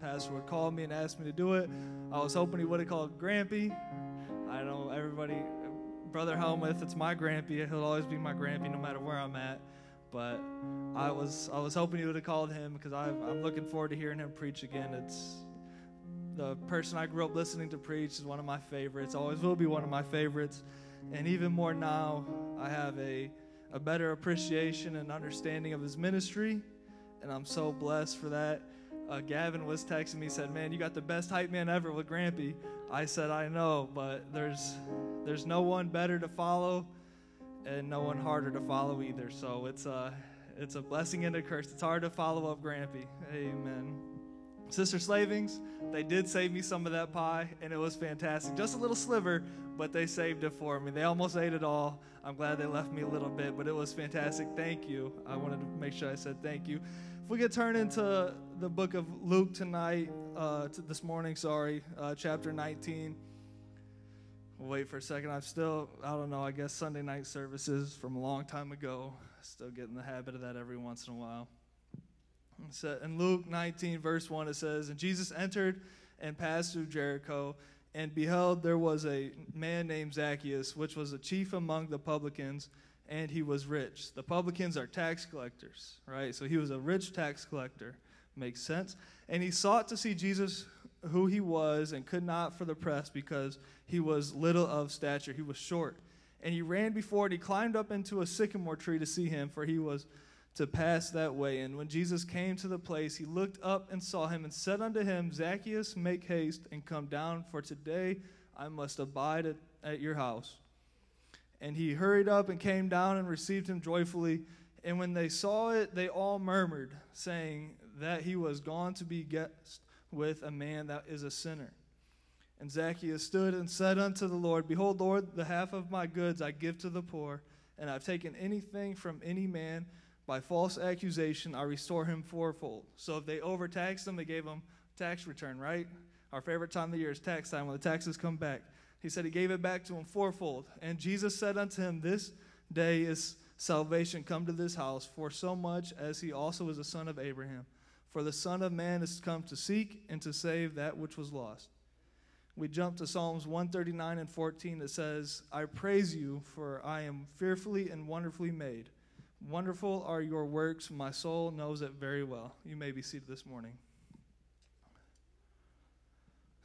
pastor would call me and ask me to do it. I was hoping he would have called Grampy. I know everybody, Brother Helmuth, it's my Grampy. He'll always be my Grampy no matter where I'm at. But I was I was hoping he would have called him because I'm looking forward to hearing him preach again. It's the person I grew up listening to preach is one of my favorites. Always will be one of my favorites. And even more now, I have a, a better appreciation and understanding of his ministry. And I'm so blessed for that. Uh, Gavin was texting me, said, "Man, you got the best hype man ever with Grampy." I said, "I know, but there's there's no one better to follow, and no one harder to follow either. So it's a it's a blessing and a curse. It's hard to follow up Grampy. Amen." Sister Slavings, they did save me some of that pie, and it was fantastic. Just a little sliver, but they saved it for me. They almost ate it all. I'm glad they left me a little bit, but it was fantastic. Thank you. I wanted to make sure I said thank you. If we could turn into the book of Luke tonight, uh, to this morning, sorry, uh, chapter 19. We'll wait for a second. I'm still, I don't know, I guess Sunday night services from a long time ago. Still getting the habit of that every once in a while. So in Luke 19, verse 1, it says, And Jesus entered and passed through Jericho, and beheld, there was a man named Zacchaeus, which was a chief among the publicans, and he was rich. The publicans are tax collectors, right? So he was a rich tax collector. Makes sense. And he sought to see Jesus, who he was, and could not for the press because he was little of stature. He was short. And he ran before and he climbed up into a sycamore tree to see him, for he was to pass that way. And when Jesus came to the place, he looked up and saw him and said unto him, Zacchaeus, make haste and come down, for today I must abide at, at your house. And he hurried up and came down and received him joyfully. And when they saw it, they all murmured, saying that he was gone to be guest with a man that is a sinner. And Zacchaeus stood and said unto the Lord, Behold, Lord, the half of my goods I give to the poor, and I've taken anything from any man by false accusation, I restore him fourfold. So if they overtaxed him, they gave him tax return, right? Our favorite time of the year is tax time when the taxes come back. He said he gave it back to him fourfold. And Jesus said unto him, This day is salvation come to this house, for so much as he also is a son of Abraham. For the Son of Man is come to seek and to save that which was lost. We jump to Psalms 139 and 14 that says, I praise you, for I am fearfully and wonderfully made. Wonderful are your works. My soul knows it very well. You may be seated this morning.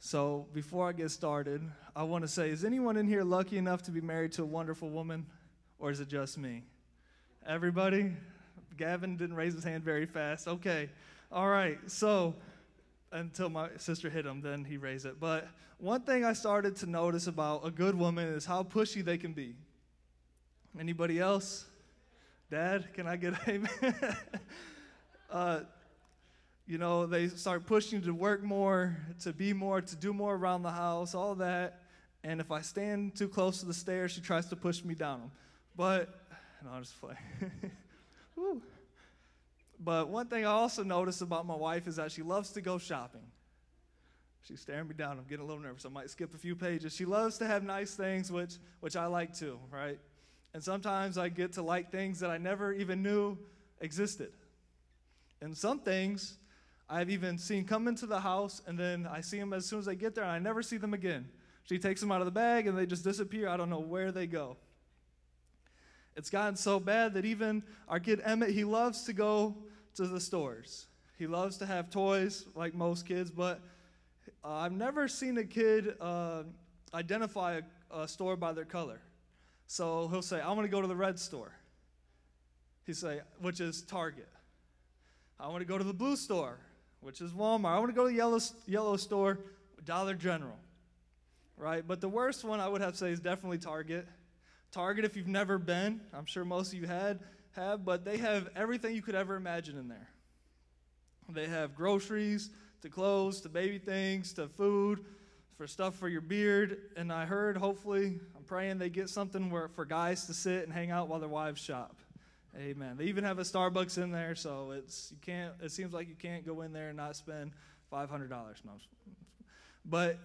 So, before I get started, I want to say is anyone in here lucky enough to be married to a wonderful woman, or is it just me? Everybody? Gavin didn't raise his hand very fast. Okay. All right. So, until my sister hit him, then he raised it. But one thing I started to notice about a good woman is how pushy they can be. Anybody else? Dad, can I get amen? uh, you know, they start pushing to work more, to be more, to do more around the house, all that. And if I stand too close to the stairs, she tries to push me down them. But, no, I'll just play. but one thing I also notice about my wife is that she loves to go shopping. She's staring me down. I'm getting a little nervous. I might skip a few pages. She loves to have nice things, which, which I like too, right? And sometimes I get to like things that I never even knew existed. And some things I've even seen come into the house, and then I see them as soon as I get there, and I never see them again. She takes them out of the bag, and they just disappear. I don't know where they go. It's gotten so bad that even our kid Emmett, he loves to go to the stores. He loves to have toys like most kids, but uh, I've never seen a kid uh, identify a, a store by their color. So he'll say, I want to go to the red store. He say, which is Target. I want to go to the blue store, which is Walmart. I want to go to the yellow, yellow store, Dollar General. Right? But the worst one I would have to say is definitely Target. Target, if you've never been, I'm sure most of you had, have, but they have everything you could ever imagine in there. They have groceries to clothes to baby things to food for stuff for your beard. And I heard, hopefully, I'm praying they get something where, for guys to sit and hang out while their wives shop. Amen. They even have a Starbucks in there, so it's you can't. It seems like you can't go in there and not spend five hundred dollars. No, but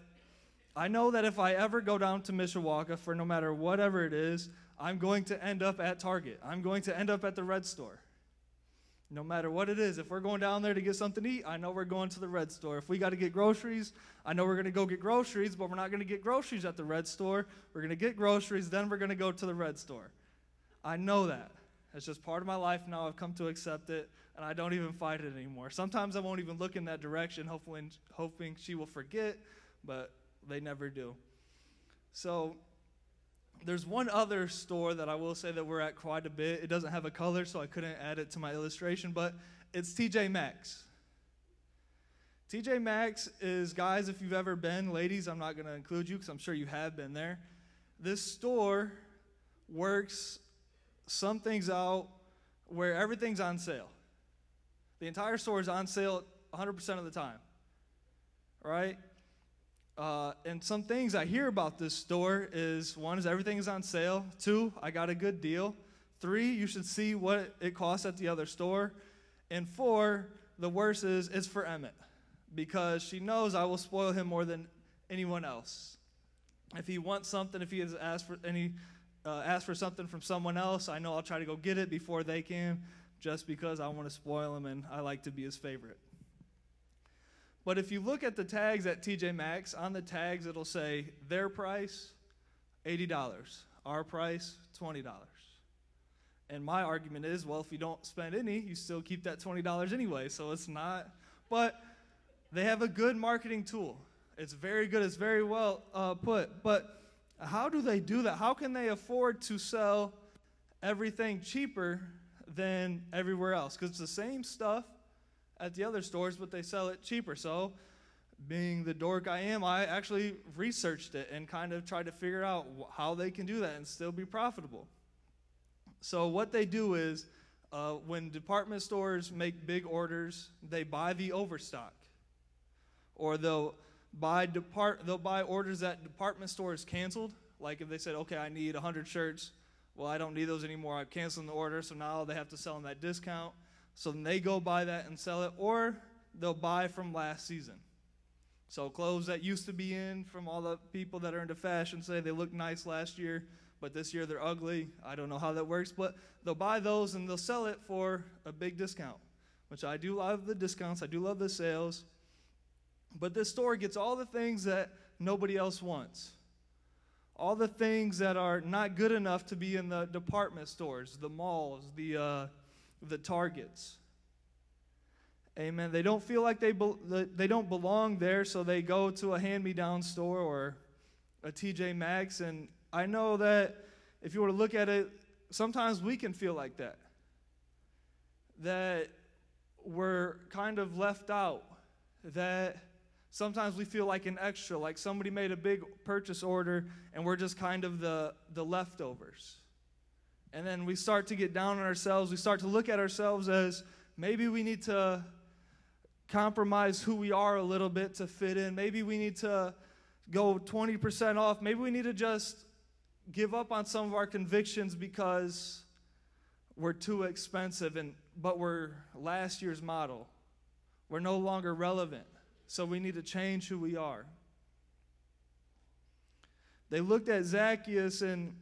I know that if I ever go down to Mishawaka for no matter whatever it is, I'm going to end up at Target. I'm going to end up at the red store. No matter what it is, if we're going down there to get something to eat, I know we're going to the red store. If we got to get groceries, I know we're going to go get groceries, but we're not going to get groceries at the red store. We're going to get groceries, then we're going to go to the red store. I know that. It's just part of my life now. I've come to accept it, and I don't even fight it anymore. Sometimes I won't even look in that direction, hoping, hoping she will forget, but they never do. So there's one other store that I will say that we're at quite a bit. It doesn't have a color, so I couldn't add it to my illustration, but it's TJ Maxx. TJ Maxx is, guys, if you've ever been, ladies, I'm not going to include you because I'm sure you have been there. This store works some things out where everything's on sale. The entire store is on sale 100% of the time. Right? Uh, and some things I hear about this store is one is everything is on sale. Two, I got a good deal. Three, you should see what it costs at the other store. And four, the worst is it's for Emmett because she knows I will spoil him more than anyone else. If he wants something, if he has asked for any uh, ask for something from someone else, I know I'll try to go get it before they can, just because I want to spoil him and I like to be his favorite. But if you look at the tags at TJ Maxx, on the tags it'll say their price, $80, our price, $20. And my argument is, well, if you don't spend any, you still keep that $20 anyway, so it's not. But they have a good marketing tool. It's very good, it's very well uh, put. But how do they do that? How can they afford to sell everything cheaper than everywhere else? Because it's the same stuff at the other stores, but they sell it cheaper. So, being the dork I am, I actually researched it and kind of tried to figure out how they can do that and still be profitable. So, what they do is uh, when department stores make big orders, they buy the overstock. Or they'll buy depart they'll buy orders that department stores canceled. Like if they said, okay, I need 100 shirts, well, I don't need those anymore. I'm canceling the order, so now they have to sell them that discount. So then they go buy that and sell it, or they'll buy from last season. So clothes that used to be in from all the people that are into fashion say they look nice last year, but this year they're ugly. I don't know how that works, but they'll buy those and they'll sell it for a big discount, which I do love the discounts. I do love the sales. But this store gets all the things that nobody else wants. All the things that are not good enough to be in the department stores, the malls, the, uh, the Targets. Amen. They don't feel like they, be- they don't belong there, so they go to a hand me down store or a TJ Maxx. And I know that if you were to look at it, sometimes we can feel like that. That we're kind of left out. That Sometimes we feel like an extra, like somebody made a big purchase order and we're just kind of the, the leftovers. And then we start to get down on ourselves. We start to look at ourselves as maybe we need to compromise who we are a little bit to fit in. Maybe we need to go 20% off. Maybe we need to just give up on some of our convictions because we're too expensive and but we're last year's model. We're no longer relevant. So we need to change who we are. They looked at Zacchaeus and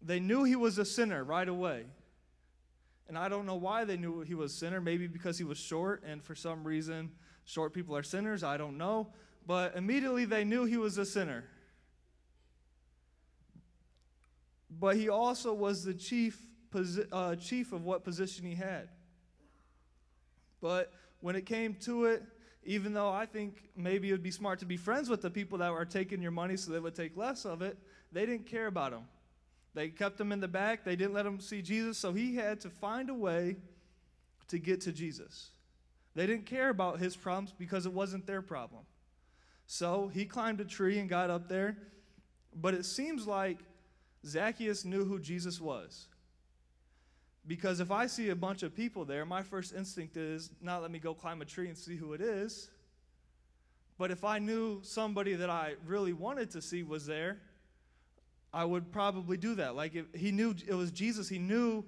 they knew he was a sinner right away. And I don't know why they knew he was a sinner. Maybe because he was short, and for some reason, short people are sinners. I don't know. But immediately they knew he was a sinner. But he also was the chief, uh, chief of what position he had. But when it came to it, even though I think maybe it would be smart to be friends with the people that are taking your money so they would take less of it, they didn't care about him. They kept him in the back, they didn't let him see Jesus, so he had to find a way to get to Jesus. They didn't care about his problems because it wasn't their problem. So he climbed a tree and got up there, but it seems like Zacchaeus knew who Jesus was. Because if I see a bunch of people there, my first instinct is not let me go climb a tree and see who it is. But if I knew somebody that I really wanted to see was there, I would probably do that. Like if he knew it was Jesus, he knew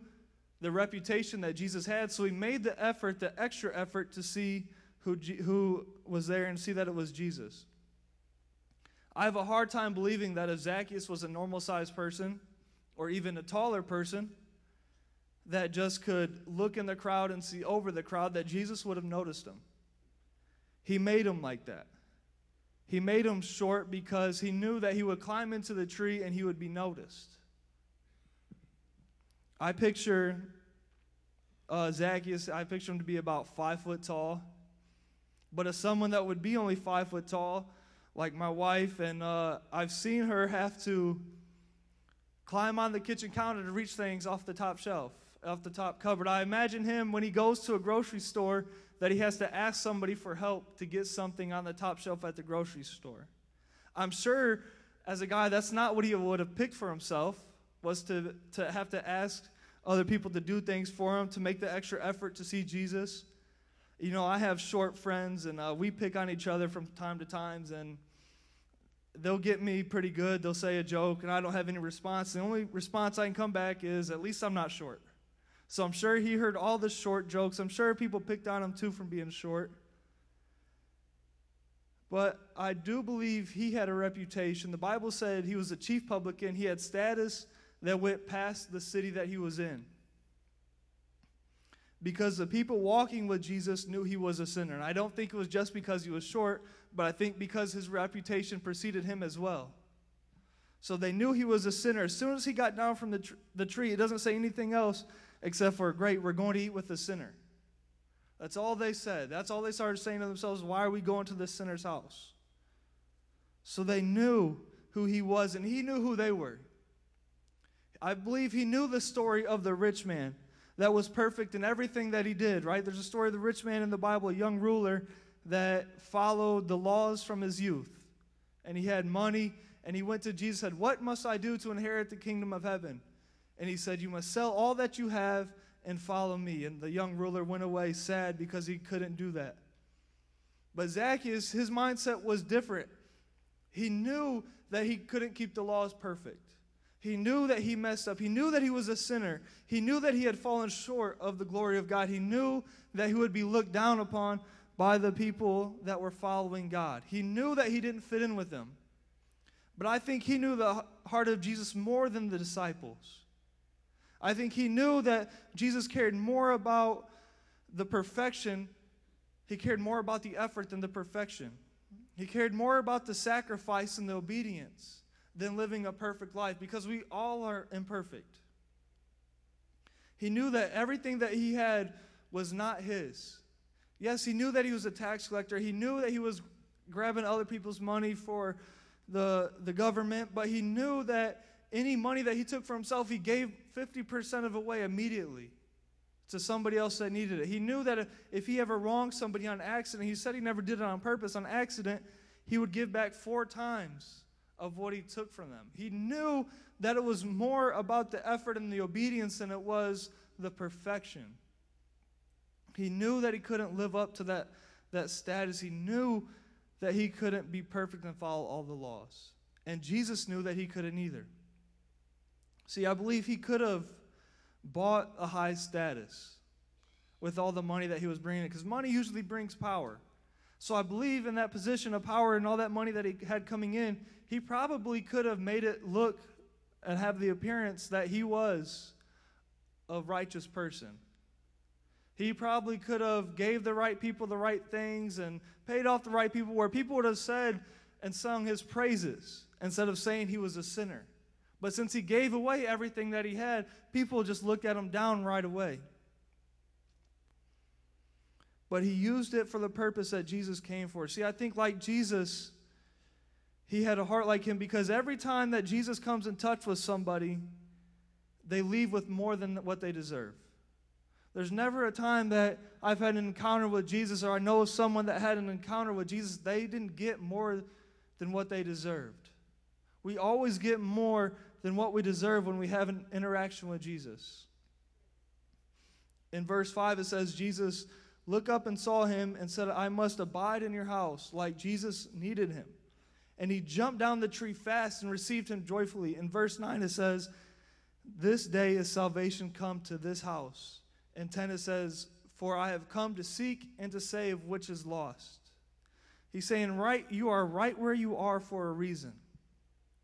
the reputation that Jesus had, so he made the effort, the extra effort to see who, who was there and see that it was Jesus. I have a hard time believing that if Zacchaeus was a normal sized person or even a taller person, that just could look in the crowd and see over the crowd, that Jesus would have noticed him. He made him like that. He made him short because he knew that he would climb into the tree and he would be noticed. I picture uh, Zacchaeus, I picture him to be about five foot tall. But as someone that would be only five foot tall, like my wife, and uh, I've seen her have to climb on the kitchen counter to reach things off the top shelf, off the top cupboard. I imagine him when he goes to a grocery store that he has to ask somebody for help to get something on the top shelf at the grocery store. I'm sure as a guy that's not what he would have picked for himself was to, to have to ask other people to do things for him, to make the extra effort to see Jesus. You know, I have short friends, and uh, we pick on each other from time to times, and they'll get me pretty good. They'll say a joke, and I don't have any response. The only response I can come back is, at least I'm not short. So I'm sure he heard all the short jokes. I'm sure people picked on him too from being short. But I do believe he had a reputation. The Bible said he was a chief publican, he had status that went past the city that he was in. Because the people walking with Jesus knew he was a sinner. And I don't think it was just because he was short, but I think because his reputation preceded him as well. So they knew he was a sinner. As soon as he got down from the, tr- the tree, it doesn't say anything else except for, Great, we're going to eat with the sinner. That's all they said. That's all they started saying to themselves. Why are we going to this sinner's house? So they knew who he was, and he knew who they were. I believe he knew the story of the rich man that was perfect in everything that he did, right? There's a story of the rich man in the Bible, a young ruler that followed the laws from his youth. And he had money, and he went to Jesus and said, What must I do to inherit the kingdom of heaven? And he said, You must sell all that you have and follow me. And the young ruler went away sad because he couldn't do that. But Zacchaeus, his mindset was different. He knew that he couldn't keep the laws perfect. He knew that he messed up. He knew that he was a sinner. He knew that he had fallen short of the glory of God. He knew that he would be looked down upon by the people that were following God. He knew that he didn't fit in with them. But I think he knew the heart of Jesus more than the disciples. I think he knew that Jesus cared more about the perfection, he cared more about the effort than the perfection. He cared more about the sacrifice and the obedience than living a perfect life because we all are imperfect. He knew that everything that he had was not his. Yes, he knew that he was a tax collector. He knew that he was grabbing other people's money for the, the government, but he knew that any money that he took for himself, he gave 50% of it away immediately to somebody else that needed it. He knew that if he ever wronged somebody on accident, he said he never did it on purpose, on accident, he would give back four times of what he took from them. He knew that it was more about the effort and the obedience than it was the perfection. He knew that he couldn't live up to that, that status. He knew that he couldn't be perfect and follow all the laws. And Jesus knew that he couldn't either. See, I believe he could have bought a high status with all the money that he was bringing because money usually brings power. So I believe in that position of power and all that money that he had coming in, he probably could have made it look and have the appearance that he was a righteous person. He probably could have gave the right people the right things and paid off the right people where people would have said and sung his praises instead of saying he was a sinner. But since he gave away everything that he had, people just looked at him down right away. But he used it for the purpose that Jesus came for. See, I think like Jesus, he had a heart like him because every time that Jesus comes in touch with somebody, they leave with more than what they deserve. There's never a time that I've had an encounter with Jesus or I know someone that had an encounter with Jesus, they didn't get more than what they deserved. We always get more than what we deserve when we have an interaction with Jesus. In verse 5, it says, Jesus looked up and saw him and said, I must abide in your house, like Jesus needed him. And he jumped down the tree fast and received him joyfully. In verse 9, it says, This day is salvation come to this house. And 10, it says, For I have come to seek and to save which is lost. He's saying, Right, you are right where you are for a reason.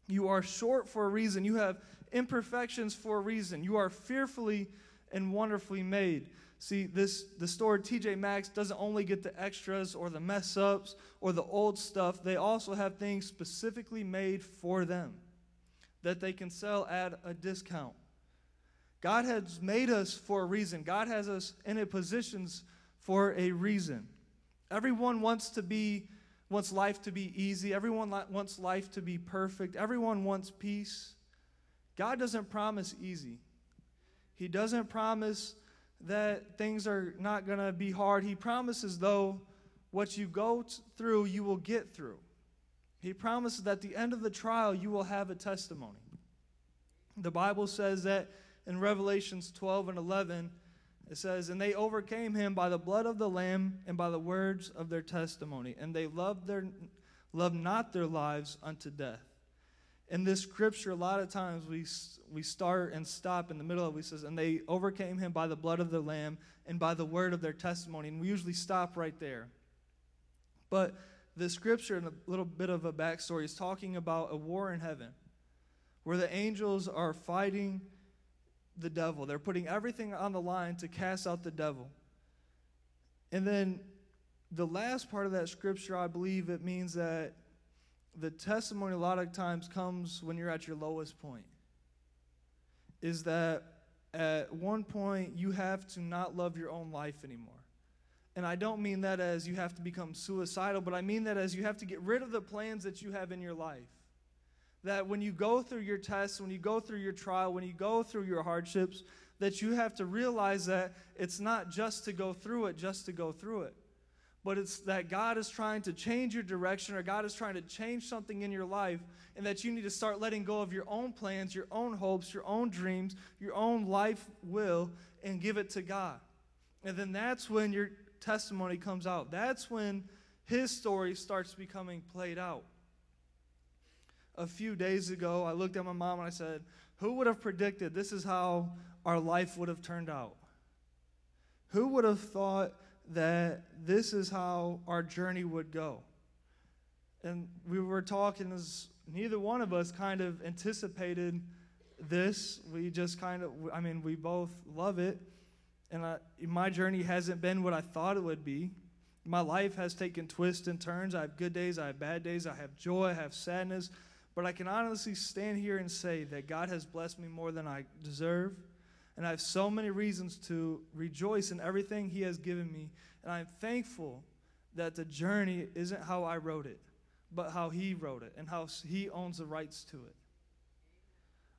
You are short for a reason. You have imperfections for a reason. You are fearfully and wonderfully made. See, this the store TJ Maxx doesn't only get the extras or the mess ups or the old stuff. They also have things specifically made for them that they can sell at a discount. God has made us for a reason. God has us in a positions for a reason. Everyone wants to be wants life to be easy. Everyone li- wants life to be perfect. Everyone wants peace. God doesn't promise easy. He doesn't promise that things are not going to be hard. He promises, though, what you go t- through, you will get through. He promises that at the end of the trial, you will have a testimony. The Bible says that in Revelations 12 and 11, it says, And they overcame him by the blood of the Lamb and by the words of their testimony, and they loved, their, loved not their lives unto death. In this scripture, a lot of times we, we start and stop in the middle of it. Says, And they overcame him by the blood of the Lamb and by the word of their testimony. And we usually stop right there. But the scripture, and a little bit of a backstory, is talking about a war in heaven where the angels are fighting the devil. They're putting everything on the line to cast out the devil. And then the last part of that scripture, I believe it means that the testimony a lot of times comes when you're at your lowest point. Is that at one point you have to not love your own life anymore. And I don't mean that as you have to become suicidal, but I mean that as you have to get rid of the plans that you have in your life that when you go through your tests, when you go through your trial, when you go through your hardships, that you have to realize that it's not just to go through it, just to go through it. But it's that God is trying to change your direction or God is trying to change something in your life, and that you need to start letting go of your own plans, your own hopes, your own dreams, your own life will, and give it to God. And then that's when your testimony comes out. That's when His story starts becoming played out a few days ago, I looked at my mom and I said, Who would have predicted this is how our life would have turned out? Who would have thought that this is how our journey would go? And we were talking as neither one of us kind of anticipated this. We just kind of, I mean, we both love it. And I, my journey hasn't been what I thought it would be. My life has taken twists and turns. I have good days, I have bad days, I have joy, I have sadness, but I can honestly stand here and say that God has blessed me more than I deserve. And I have so many reasons to rejoice in everything He has given me. And I'm thankful that the journey isn't how I wrote it, but how He wrote it and how He owns the rights to it.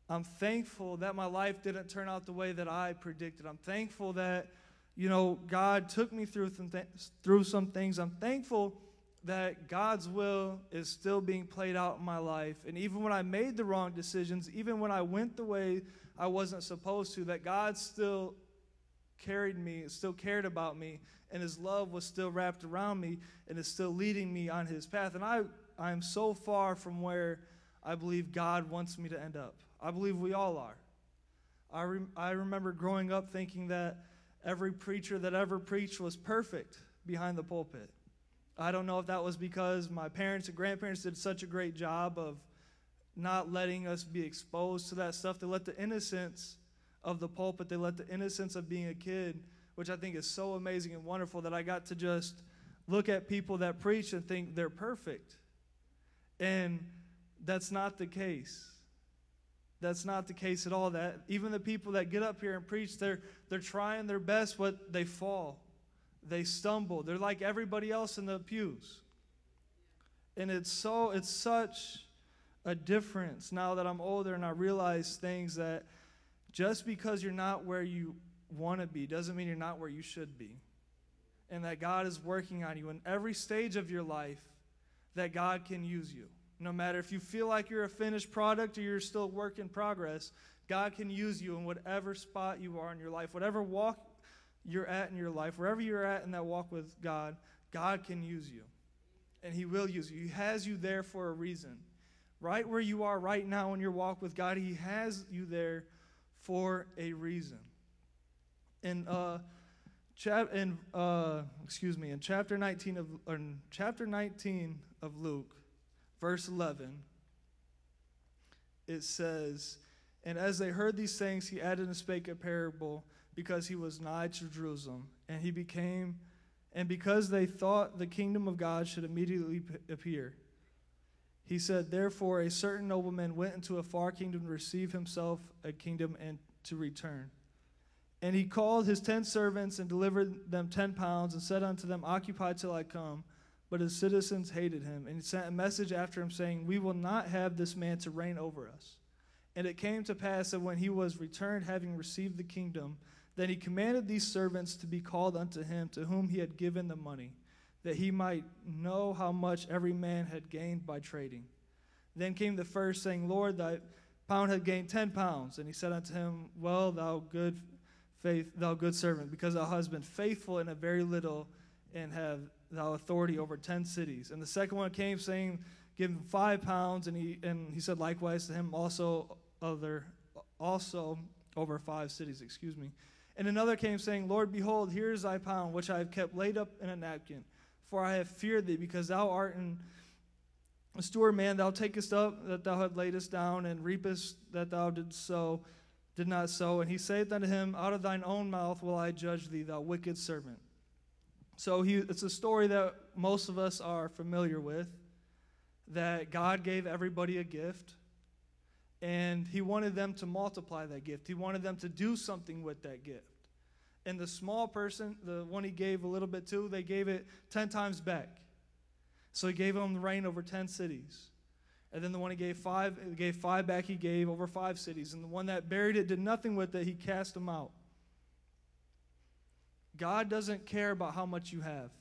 I'm thankful that my life didn't turn out the way that I predicted. I'm thankful that, you know, God took me through some, th- through some things. I'm thankful that God's will is still being played out in my life. And even when I made the wrong decisions, even when I went the way I wasn't supposed to, that God still carried me, still cared about me, and his love was still wrapped around me and is still leading me on his path. And I, I am so far from where I believe God wants me to end up. I believe we all are. I, re- I remember growing up thinking that every preacher that ever preached was perfect behind the pulpit. I don't know if that was because my parents and grandparents did such a great job of not letting us be exposed to that stuff. They let the innocence of the pulpit, they let the innocence of being a kid, which I think is so amazing and wonderful that I got to just look at people that preach and think they're perfect. And that's not the case. That's not the case at all. That even the people that get up here and preach, they're they're trying their best, but they fall they stumble. They're like everybody else in the pews. And it's so it's such a difference now that I'm older and I realize things that just because you're not where you want to be doesn't mean you're not where you should be. And that God is working on you in every stage of your life that God can use you. No matter if you feel like you're a finished product or you're still work in progress, God can use you in whatever spot you are in your life, whatever walk you're at in your life, wherever you're at in that walk with God, God can use you. And He will use you. He has you there for a reason. Right where you are right now in your walk with God, He has you there for a reason. In uh, chap in uh, excuse me, in chapter 19 of in chapter 19 of Luke, verse 11, it says, "And as they heard these things, he added and spake a parable." Because he was nigh to Jerusalem, and he became, and because they thought the kingdom of God should immediately appear. He said, Therefore, a certain nobleman went into a far kingdom to receive himself a kingdom and to return. And he called his ten servants and delivered them ten pounds and said unto them, Occupy till I come. But his citizens hated him. And he sent a message after him, saying, We will not have this man to reign over us. And it came to pass that when he was returned, having received the kingdom, then he commanded these servants to be called unto him to whom he had given the money, that he might know how much every man had gained by trading. Then came the first, saying, Lord, thy pound had gained ten pounds. And he said unto him, Well, thou good faith, thou good servant, because thou hast been faithful in a very little, and have thou authority over ten cities. And the second one came, saying, Give him five pounds, and he and he said likewise to him also other also over five cities, excuse me. And another came saying, Lord, behold, here is thy pound, which I have kept laid up in a napkin. For I have feared thee, because thou art in a steward man, thou takest up that thou had laidest down, and reapest that thou didst sow, did not sow. And he saith unto him, Out of thine own mouth will I judge thee, thou wicked servant. So he, it's a story that most of us are familiar with, that God gave everybody a gift and he wanted them to multiply that gift. He wanted them to do something with that gift. And the small person, the one he gave a little bit to, they gave it 10 times back. So he gave them the reign over 10 cities. And then the one he gave five, gave five back, he gave over five cities. And the one that buried it did nothing with it, he cast them out. God doesn't care about how much you have.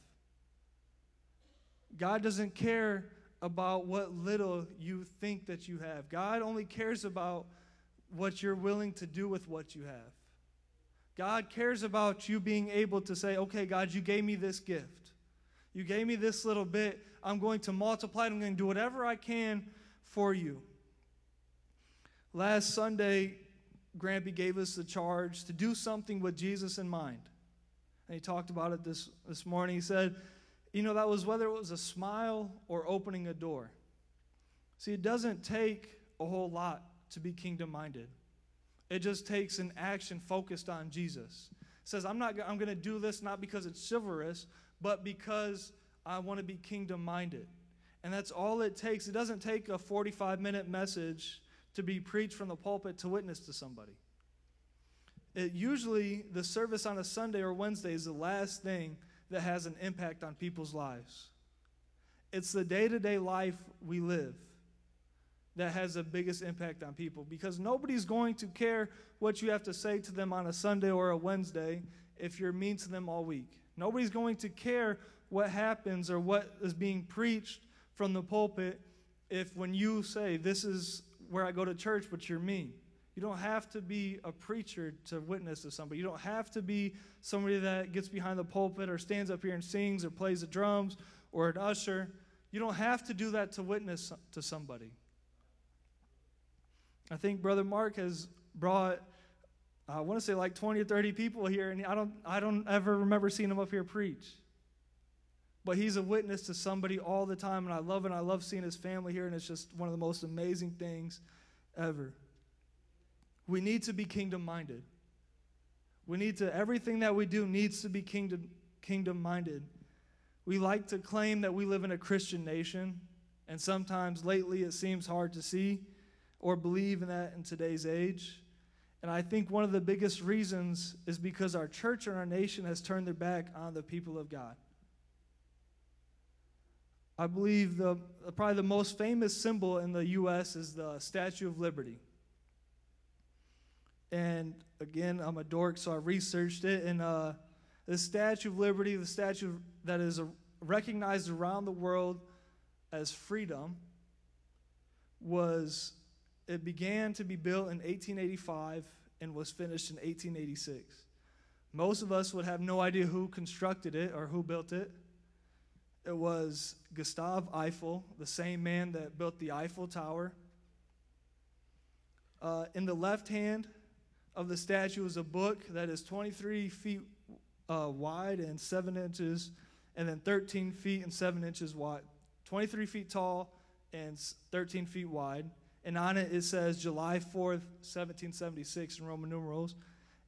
God doesn't care about what little you think that you have. God only cares about what you're willing to do with what you have. God cares about you being able to say, okay, God, you gave me this gift. You gave me this little bit. I'm going to multiply it. I'm going to do whatever I can for you. Last Sunday, Grampy gave us the charge to do something with Jesus in mind. And he talked about it this, this morning. He said, you know, that was whether it was a smile or opening a door. See, it doesn't take a whole lot to be kingdom minded. It just takes an action focused on Jesus. It says, I'm not I'm going to do this not because it's chivalrous, but because I want to be kingdom minded. And that's all it takes. It doesn't take a 45 minute message to be preached from the pulpit to witness to somebody. It usually the service on a Sunday or Wednesday is the last thing that has an impact on people's lives. It's the day to day life we live that has the biggest impact on people because nobody's going to care what you have to say to them on a Sunday or a Wednesday if you're mean to them all week. Nobody's going to care what happens or what is being preached from the pulpit if when you say, This is where I go to church, but you're mean. You don't have to be a preacher to witness to somebody. You don't have to be somebody that gets behind the pulpit or stands up here and sings or plays the drums or an usher. You don't have to do that to witness to somebody. I think Brother Mark has brought, I want to say like 20 or 30 people here, and I don't, I don't ever remember seeing him up here preach. But he's a witness to somebody all the time, and I love it. I love seeing his family here, and it's just one of the most amazing things ever. We need to be kingdom minded. We need to, everything that we do needs to be kingdom, kingdom minded. We like to claim that we live in a Christian nation, and sometimes lately it seems hard to see or believe in that in today's age. And I think one of the biggest reasons is because our church and our nation has turned their back on the people of God. I believe the probably the most famous symbol in the U.S. is the Statue of Liberty. And again, I'm a dork, so I researched it. And uh, the Statue of Liberty, the statue that is recognized around the world as freedom, was it began to be built in 1885 and was finished in 1886. Most of us would have no idea who constructed it or who built it. It was Gustav Eiffel, the same man that built the Eiffel Tower. Uh, in the left hand of the statue is a book that is 23 feet uh, wide and 7 inches, and then 13 feet and 7 inches wide. 23 feet tall and 13 feet wide. And on it, it says July 4th, 1776 in Roman numerals.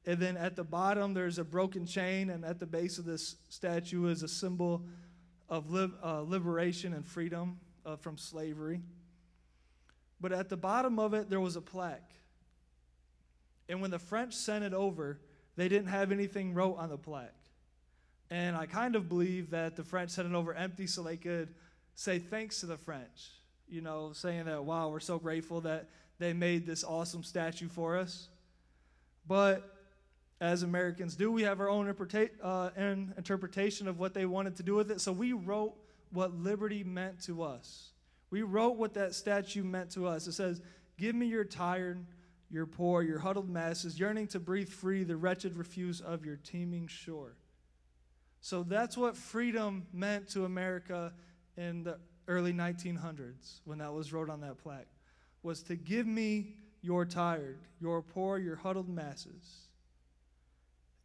And then at the bottom, there's a broken chain, and at the base of this statue is a symbol of li- uh, liberation and freedom uh, from slavery. But at the bottom of it, there was a plaque. And when the French sent it over, they didn't have anything wrote on the plaque. And I kind of believe that the French sent it over empty so they could say thanks to the French, you know, saying that, wow, we're so grateful that they made this awesome statue for us. But as Americans do, we have our own interpreta- uh, interpretation of what they wanted to do with it. So we wrote what liberty meant to us. We wrote what that statue meant to us. It says, Give me your tired, your poor, your huddled masses, yearning to breathe free the wretched refuse of your teeming shore. So that's what freedom meant to America in the early 1900s when that was wrote on that plaque was to give me your tired, your poor, your huddled masses.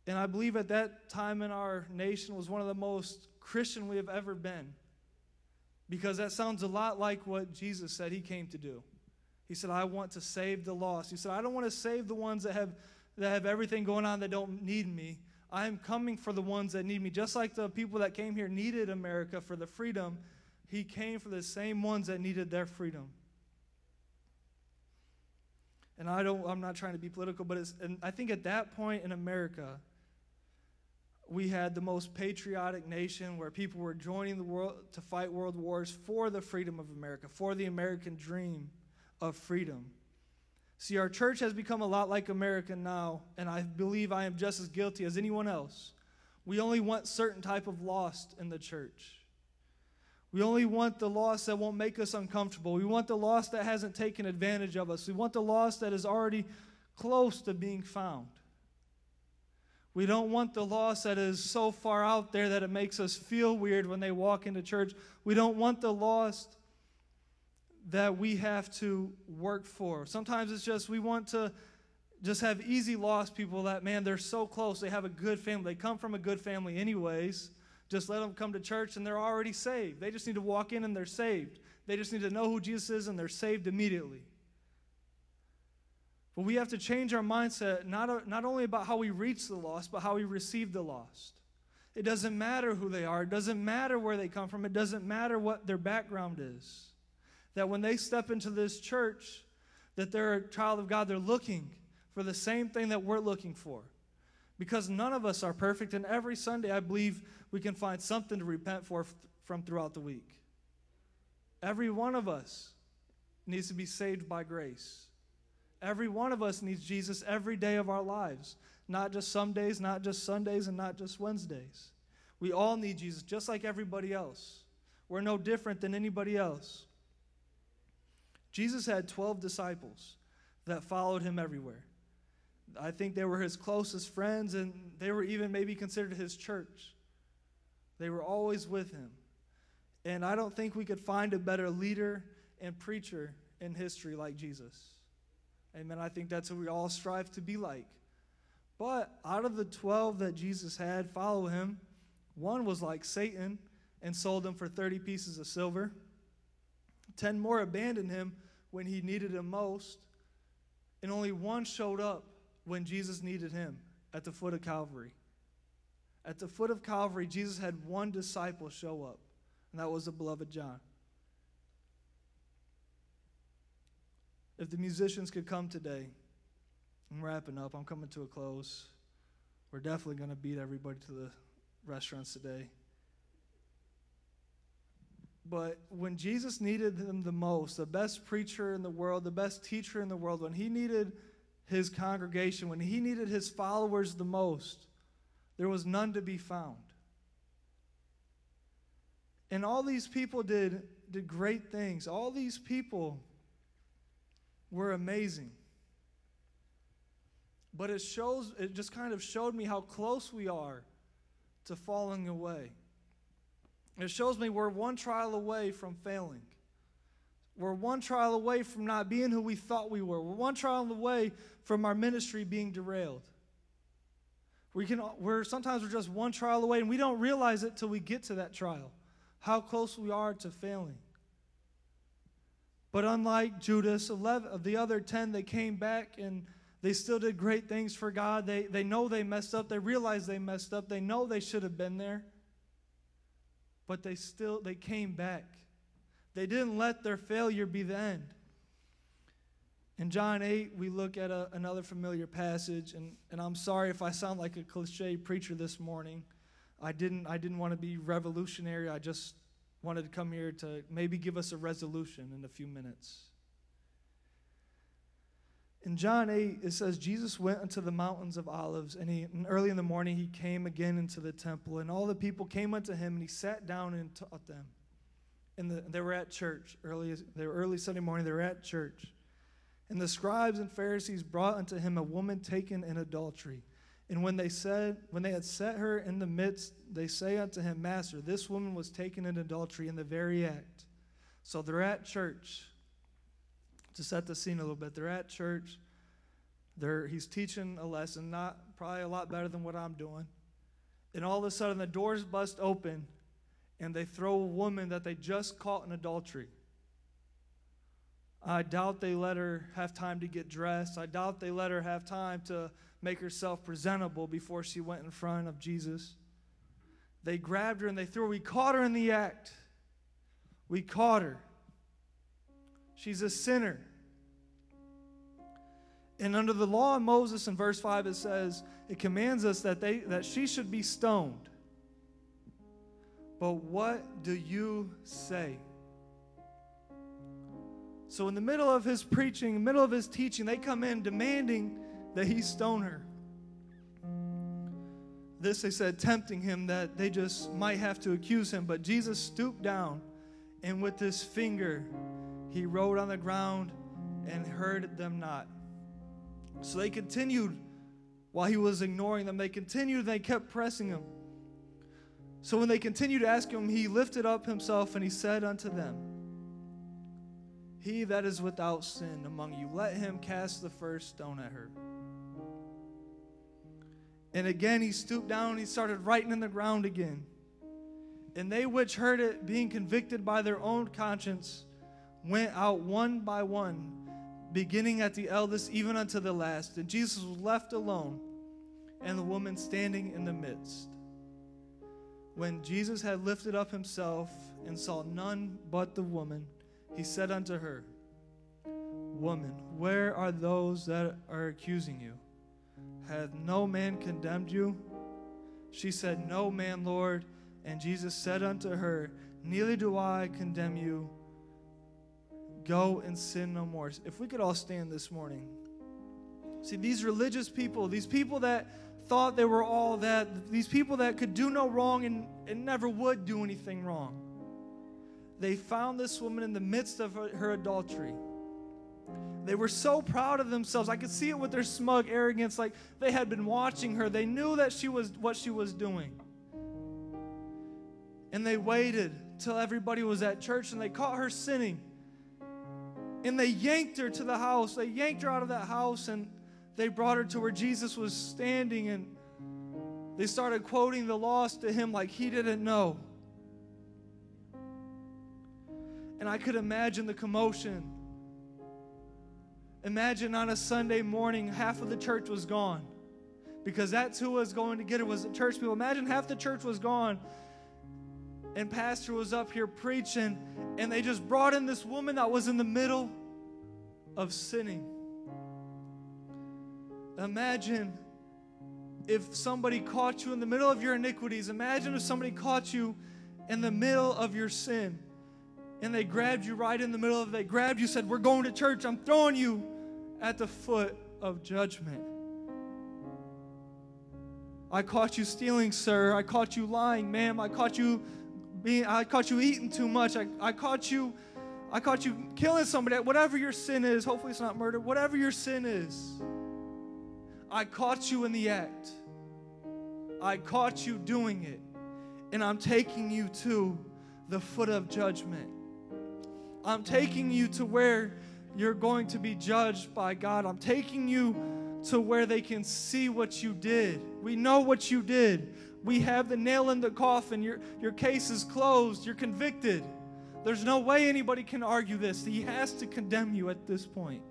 And I believe at that time in our nation was one of the most Christian we have ever been. Because that sounds a lot like what Jesus said he came to do. He said, I want to save the lost. He said, I don't want to save the ones that have, that have everything going on that don't need me. I am coming for the ones that need me. Just like the people that came here needed America for the freedom, he came for the same ones that needed their freedom. And I don't, I'm not trying to be political, but it's, and I think at that point in America, we had the most patriotic nation where people were joining the world to fight world wars for the freedom of America, for the American dream of freedom. See, our church has become a lot like America now, and I believe I am just as guilty as anyone else. We only want certain type of lost in the church. We only want the lost that won't make us uncomfortable. We want the lost that hasn't taken advantage of us. We want the lost that is already close to being found. We don't want the lost that is so far out there that it makes us feel weird when they walk into church. We don't want the lost that we have to work for. Sometimes it's just we want to just have easy lost people that, man, they're so close. They have a good family. They come from a good family, anyways. Just let them come to church and they're already saved. They just need to walk in and they're saved. They just need to know who Jesus is and they're saved immediately. But we have to change our mindset not, uh, not only about how we reach the lost, but how we receive the lost. It doesn't matter who they are, it doesn't matter where they come from, it doesn't matter what their background is. That when they step into this church, that they're a child of God, they're looking for the same thing that we're looking for. Because none of us are perfect, and every Sunday I believe we can find something to repent for from throughout the week. Every one of us needs to be saved by grace. Every one of us needs Jesus every day of our lives, not just some days, not just Sundays, and not just Wednesdays. We all need Jesus just like everybody else. We're no different than anybody else. Jesus had 12 disciples that followed him everywhere. I think they were his closest friends, and they were even maybe considered his church. They were always with him. And I don't think we could find a better leader and preacher in history like Jesus. Amen. I think that's what we all strive to be like. But out of the 12 that Jesus had follow him, one was like Satan and sold him for 30 pieces of silver. 10 more abandoned him when he needed him most. And only one showed up when Jesus needed him at the foot of Calvary. At the foot of Calvary, Jesus had one disciple show up, and that was the beloved John. If the musicians could come today, I'm wrapping up, I'm coming to a close. We're definitely going to beat everybody to the restaurants today. But when Jesus needed them the most, the best preacher in the world, the best teacher in the world, when he needed his congregation, when he needed his followers the most, there was none to be found. And all these people did, did great things. All these people were amazing. But it shows, it just kind of showed me how close we are to falling away. It shows me we're one trial away from failing. We're one trial away from not being who we thought we were. We're one trial away from our ministry being derailed. We can, we're sometimes we're just one trial away, and we don't realize it till we get to that trial. How close we are to failing. But unlike Judas, 11 of the other ten, they came back and They still did great things for God. They, they know they messed up. They realize they messed up. They know they should have been there. But they still they came back. They didn't let their failure be the end. In John 8, we look at a, another familiar passage, and, and I'm sorry if I sound like a cliche preacher this morning. I didn't, I didn't want to be revolutionary. I just wanted to come here to maybe give us a resolution in a few minutes. In John 8, it says, Jesus went unto the mountains of Olives, and, he, and early in the morning he came again into the temple, and all the people came unto him, and he sat down and taught them. And the, they were at church early, they were early Sunday morning, they were at church. And the scribes and Pharisees brought unto him a woman taken in adultery. And when they said, when they had set her in the midst, they say unto him, Master, this woman was taken in adultery in the very act. So they're at church to set the scene a little bit. They're at church. They're, he's teaching a lesson, not probably a lot better than what I'm doing. And all of a sudden, the doors bust open, and they throw a woman that they just caught in adultery. I doubt they let her have time to get dressed. I doubt they let her have time to make herself presentable before she went in front of Jesus. They grabbed her and they threw her. We caught her in the act. We caught her. She's a sinner. And under the law of Moses in verse 5 it says it commands us that they that she should be stoned. But what do you say? So in the middle of his preaching, middle of his teaching, they come in demanding that he stone her. This they said tempting him that they just might have to accuse him, but Jesus stooped down and with his finger he wrote on the ground and heard them not. So they continued while he was ignoring them. They continued, they kept pressing him. So when they continued to ask him, he lifted up himself and he said unto them, He that is without sin among you, let him cast the first stone at her. And again he stooped down and he started writing in the ground again. And they which heard it, being convicted by their own conscience, went out one by one, beginning at the eldest, even unto the last. And Jesus was left alone, and the woman standing in the midst. When Jesus had lifted up himself and saw none but the woman, he said unto her, Woman, where are those that are accusing you? Hath no man condemned you? She said, No man, Lord. And Jesus said unto her, Neither do I condemn you Go and sin no more. If we could all stand this morning. See, these religious people, these people that thought they were all that, these people that could do no wrong and, and never would do anything wrong, they found this woman in the midst of her, her adultery. They were so proud of themselves. I could see it with their smug arrogance, like they had been watching her. They knew that she was what she was doing. And they waited till everybody was at church and they caught her sinning. And they yanked her to the house. They yanked her out of that house and they brought her to where Jesus was standing and they started quoting the laws to him like he didn't know. And I could imagine the commotion. Imagine on a Sunday morning, half of the church was gone because that's who was going to get her was the church people. Imagine half the church was gone and pastor was up here preaching and they just brought in this woman that was in the middle of sinning imagine if somebody caught you in the middle of your iniquities imagine if somebody caught you in the middle of your sin and they grabbed you right in the middle of it they grabbed you said we're going to church i'm throwing you at the foot of judgment I caught you stealing, sir. I caught you lying, ma'am. I caught you being, I caught you eating too much. I, I caught you, I caught you killing somebody. Whatever your sin is, hopefully it's not murder. Whatever your sin is, I caught you in the act. I caught you doing it. And I'm taking you to the foot of judgment. I'm taking you to where you're going to be judged by God. I'm taking you to where they can see what you did. We know what you did we have the nail in the coffin. Your, your case is closed. You're convicted. There's no way anybody can argue this. He has to condemn you at this point.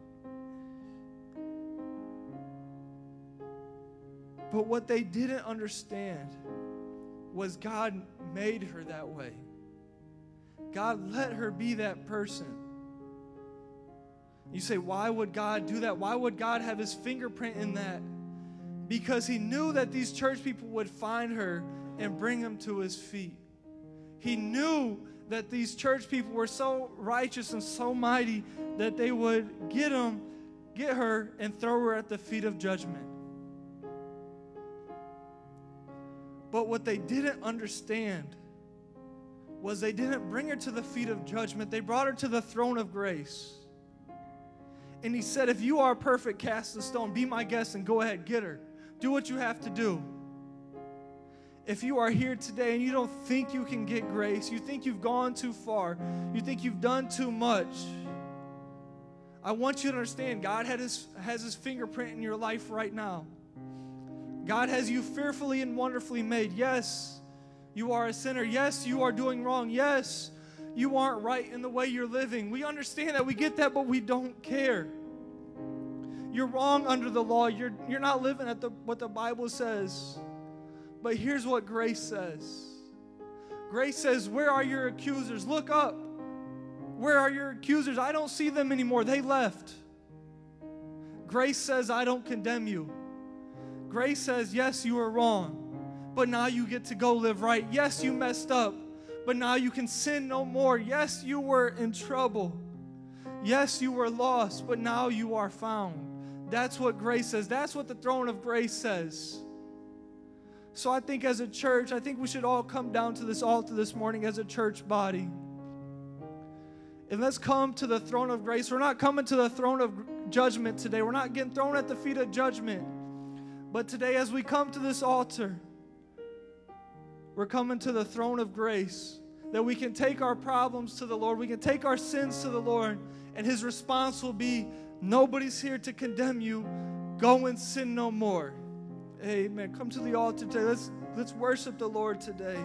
But what they didn't understand was God made her that way. God let her be that person. You say, why would God do that? Why would God have his fingerprint in that? Because he knew that these church people would find her and bring him to his feet. He knew that these church people were so righteous and so mighty that they would get him, get her, and throw her at the feet of judgment. But what they didn't understand was they didn't bring her to the feet of judgment, they brought her to the throne of grace. And he said, If you are perfect, cast the stone. Be my guest and go ahead, get her. Do what you have to do. If you are here today and you don't think you can get grace, you think you've gone too far, you think you've done too much, I want you to understand God his, has his fingerprint in your life right now. God has you fearfully and wonderfully made. Yes, you are a sinner. Yes, you are doing wrong. Yes, you aren't right in the way you're living. We understand that. We get that, but we don't care. You're wrong under the law. You're, you're not living at the, what the Bible says. But here's what grace says Grace says, Where are your accusers? Look up. Where are your accusers? I don't see them anymore. They left. Grace says, I don't condemn you. Grace says, Yes, you were wrong, but now you get to go live right. Yes, you messed up, but now you can sin no more. Yes, you were in trouble. Yes, you were lost, but now you are found. That's what grace says. That's what the throne of grace says. So I think as a church, I think we should all come down to this altar this morning as a church body. And let's come to the throne of grace. We're not coming to the throne of judgment today. We're not getting thrown at the feet of judgment. But today, as we come to this altar, we're coming to the throne of grace that we can take our problems to the Lord, we can take our sins to the Lord, and His response will be Nobody's here to condemn you. Go and sin no more. Amen. Come to the altar today. Let's, let's worship the Lord today.